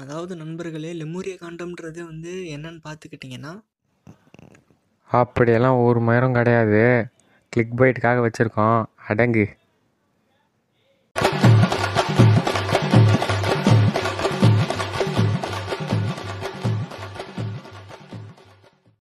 அதாவது நண்பர்களே லெமூரிய காண்டம்ன்றது வந்து என்னன்னு பார்த்துக்கிட்டிங்கன்னா அப்படியெல்லாம் ஒரு மரம் கிடையாது. கிளிக் பைட்டுக்காக வச்சுருக்கோம். அடங்கு.